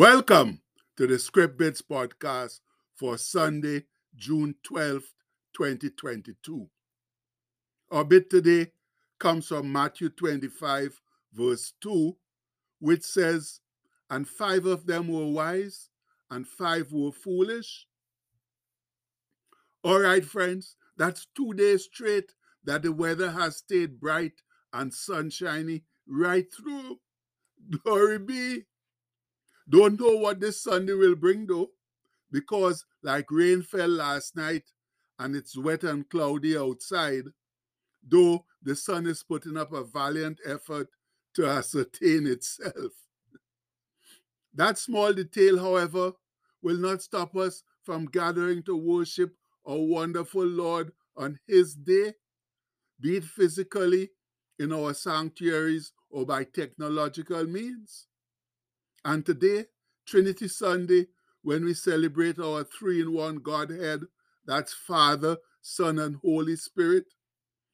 Welcome to the Script Bits podcast for Sunday, June 12th, 2022. Our bit today comes from Matthew 25, verse 2, which says, And five of them were wise, and five were foolish. All right, friends, that's two days straight that the weather has stayed bright and sunshiny right through. Glory be. Don't know what this Sunday will bring though, because like rain fell last night and it's wet and cloudy outside, though the sun is putting up a valiant effort to ascertain itself. That small detail, however, will not stop us from gathering to worship our wonderful Lord on His day, be it physically in our sanctuaries or by technological means. And today, Trinity Sunday, when we celebrate our three in one Godhead, that's Father, Son, and Holy Spirit,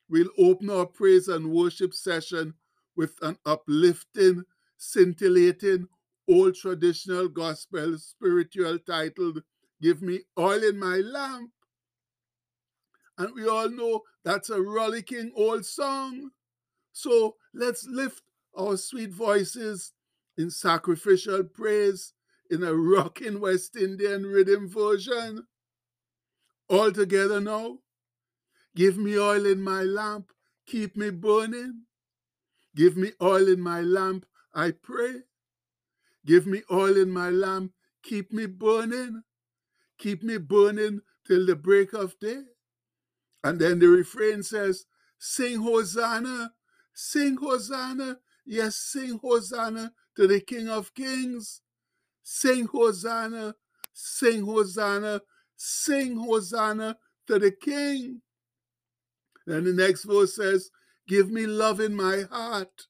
we'll open our praise and worship session with an uplifting, scintillating, old traditional gospel spiritual titled Give Me Oil in My Lamp. And we all know that's a rollicking old song. So let's lift our sweet voices in sacrificial praise in a rocking West Indian rhythm version. All together now. Give me oil in my lamp, keep me burning. Give me oil in my lamp, I pray. Give me oil in my lamp, keep me burning. Keep me burning till the break of day. And then the refrain says, Sing Hosanna, sing Hosanna, yes, sing Hosanna to the King of Kings. Sing Hosanna, sing Hosanna, sing Hosanna to the King. Then the next verse says, Give me love in my heart,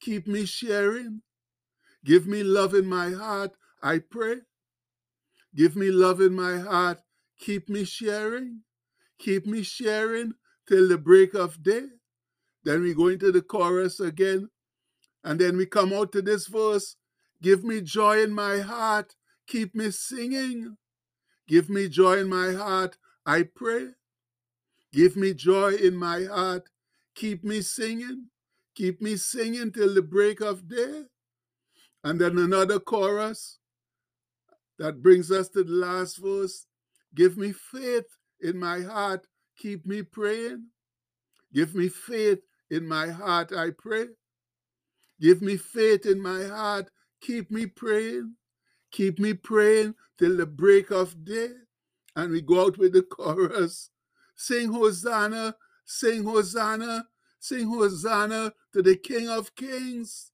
keep me sharing. Give me love in my heart, I pray. Give me love in my heart, keep me sharing. Keep me sharing till the break of day. Then we go into the chorus again. And then we come out to this verse Give me joy in my heart, keep me singing. Give me joy in my heart, I pray. Give me joy in my heart, keep me singing. Keep me singing till the break of day. And then another chorus that brings us to the last verse Give me faith in my heart, keep me praying. Give me faith in my heart, I pray. Give me faith in my heart. Keep me praying. Keep me praying till the break of day. And we go out with the chorus. Sing Hosanna, sing Hosanna, sing Hosanna to the King of Kings.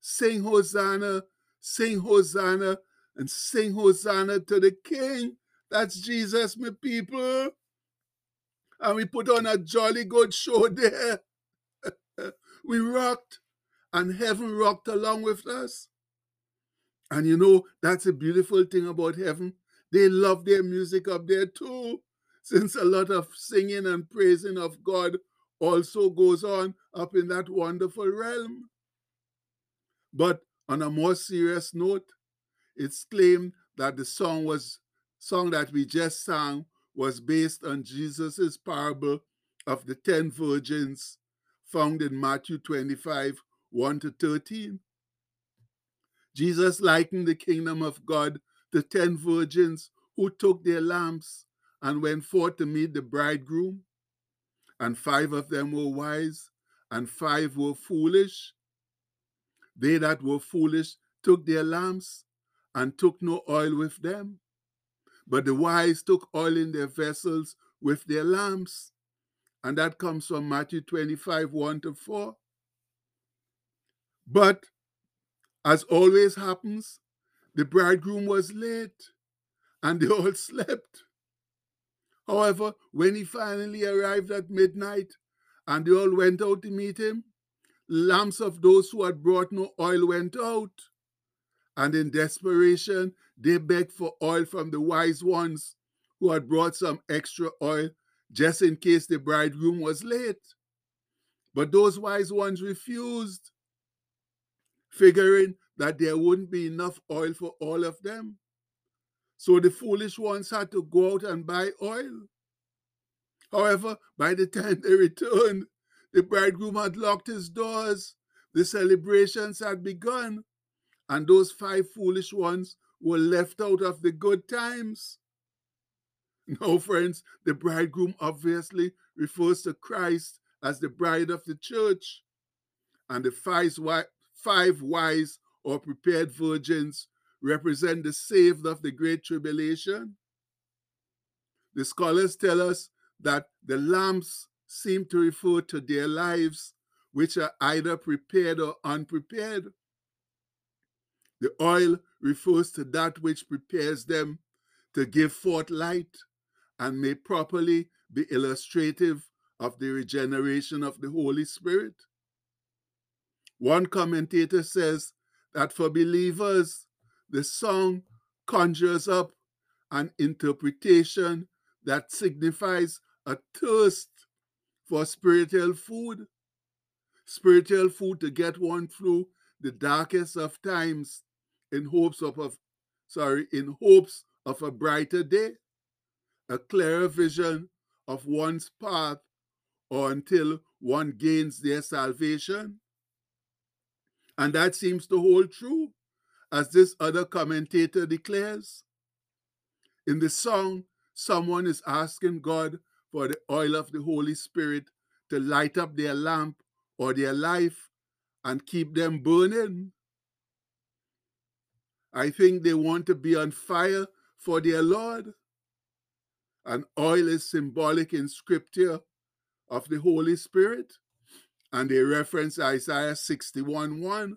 Sing Hosanna, sing Hosanna, and sing Hosanna to the King. That's Jesus, my people. And we put on a jolly good show there. we rocked and heaven rocked along with us. And you know, that's a beautiful thing about heaven. They love their music up there too, since a lot of singing and praising of God also goes on up in that wonderful realm. But on a more serious note, it's claimed that the song was song that we just sang was based on Jesus's parable of the ten virgins found in Matthew 25, 1 to 13. Jesus likened the kingdom of God to ten virgins who took their lamps and went forth to meet the bridegroom. And five of them were wise, and five were foolish. They that were foolish took their lamps and took no oil with them. But the wise took oil in their vessels with their lamps. And that comes from Matthew 25 1 to 4. But as always happens, the bridegroom was late and they all slept. However, when he finally arrived at midnight and they all went out to meet him, lamps of those who had brought no oil went out. And in desperation, they begged for oil from the wise ones who had brought some extra oil just in case the bridegroom was late. But those wise ones refused figuring that there wouldn't be enough oil for all of them. So the foolish ones had to go out and buy oil. However, by the time they returned, the bridegroom had locked his doors, the celebrations had begun, and those five foolish ones were left out of the good times. No, friends, the bridegroom obviously refers to Christ as the bride of the church, and the five, five wise or prepared virgins represent the saved of the great tribulation. The scholars tell us that the lamps seem to refer to their lives, which are either prepared or unprepared. The oil refers to that which prepares them to give forth light and may properly be illustrative of the regeneration of the Holy Spirit. One commentator says that for believers, the song conjures up an interpretation that signifies a thirst for spiritual food. Spiritual food to get one through the darkest of times in hopes of a, sorry, in hopes of a brighter day, a clearer vision of one's path or until one gains their salvation. And that seems to hold true, as this other commentator declares. In the song, someone is asking God for the oil of the Holy Spirit to light up their lamp or their life and keep them burning. I think they want to be on fire for their Lord. And oil is symbolic in scripture of the Holy Spirit. And they reference Isaiah 61 1.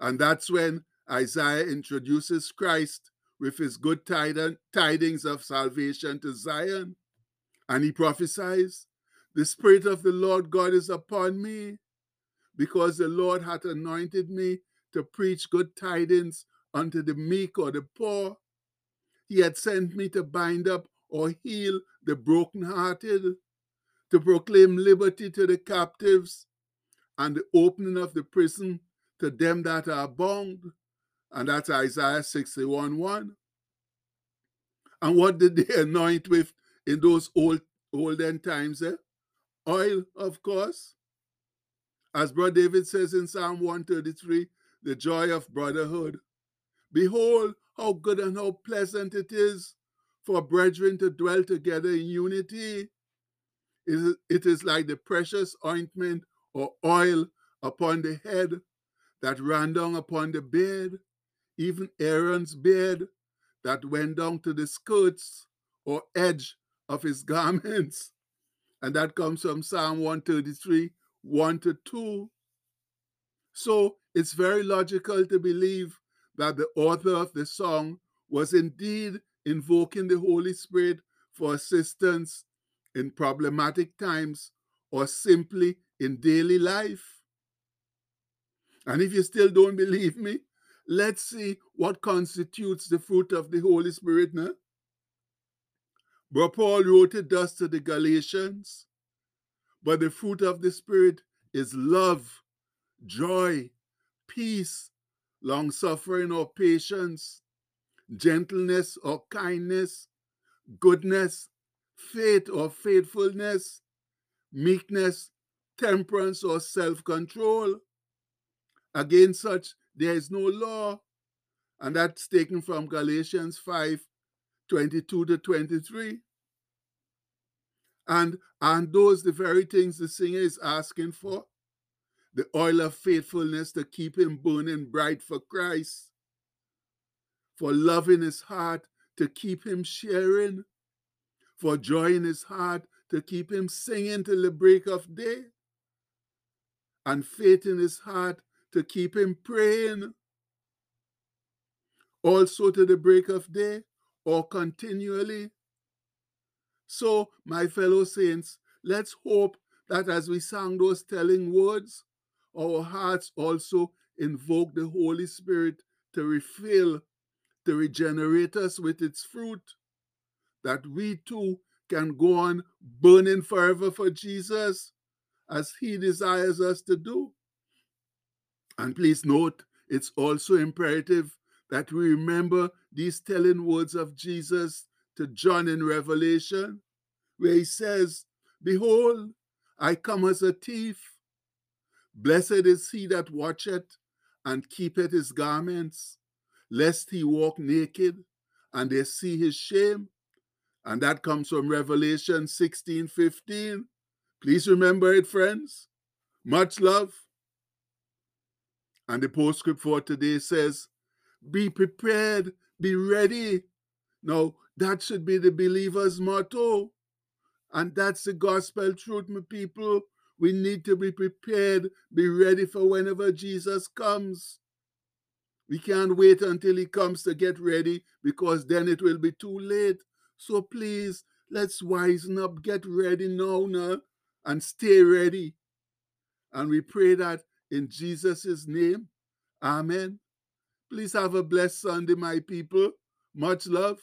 And that's when Isaiah introduces Christ with his good tidings of salvation to Zion. And he prophesies, The Spirit of the Lord God is upon me, because the Lord hath anointed me to preach good tidings unto the meek or the poor. He had sent me to bind up or heal the brokenhearted, to proclaim liberty to the captives, and the opening of the prison to them that are bound. And that's Isaiah 61 1. And what did they anoint with in those old olden times? Eh? Oil, of course. As Brother David says in Psalm 133, the joy of brotherhood. Behold, how good and how pleasant it is for brethren to dwell together in unity. It is like the precious ointment or oil upon the head that ran down upon the beard, even Aaron's beard that went down to the skirts or edge of his garments. And that comes from Psalm 133, 1 to 2. So it's very logical to believe that the author of the song was indeed invoking the Holy Spirit for assistance in problematic times or simply in daily life. And if you still don't believe me, let's see what constitutes the fruit of the Holy Spirit now. But Paul wrote it thus to the Galatians. But the fruit of the Spirit is love, joy, peace, long suffering or patience, gentleness or kindness, goodness, faith or faithfulness, meekness, temperance or self control. Against such, there is no law. And that's taken from Galatians 5 22 to 23. And, and those the very things the singer is asking for the oil of faithfulness to keep him burning bright for Christ, for love in his heart to keep him sharing, for joy in his heart to keep him singing till the break of day, and faith in his heart to keep him praying, also to the break of day or continually. So, my fellow saints, let's hope that as we sang those telling words, our hearts also invoke the Holy Spirit to refill, to regenerate us with its fruit, that we too can go on burning forever for Jesus as he desires us to do. And please note, it's also imperative that we remember these telling words of Jesus to John in Revelation, where he says, Behold, I come as a thief. Blessed is he that watcheth and keepeth his garments, lest he walk naked and they see his shame. And that comes from Revelation 16 15. Please remember it, friends. Much love. And the postscript for today says, Be prepared, be ready. Now, that should be the believer's motto. And that's the gospel truth, my people. We need to be prepared, be ready for whenever Jesus comes. We can't wait until he comes to get ready because then it will be too late. So please, let's wisen up, get ready now, now, and stay ready. And we pray that in Jesus' name. Amen. Please have a blessed Sunday, my people. Much love.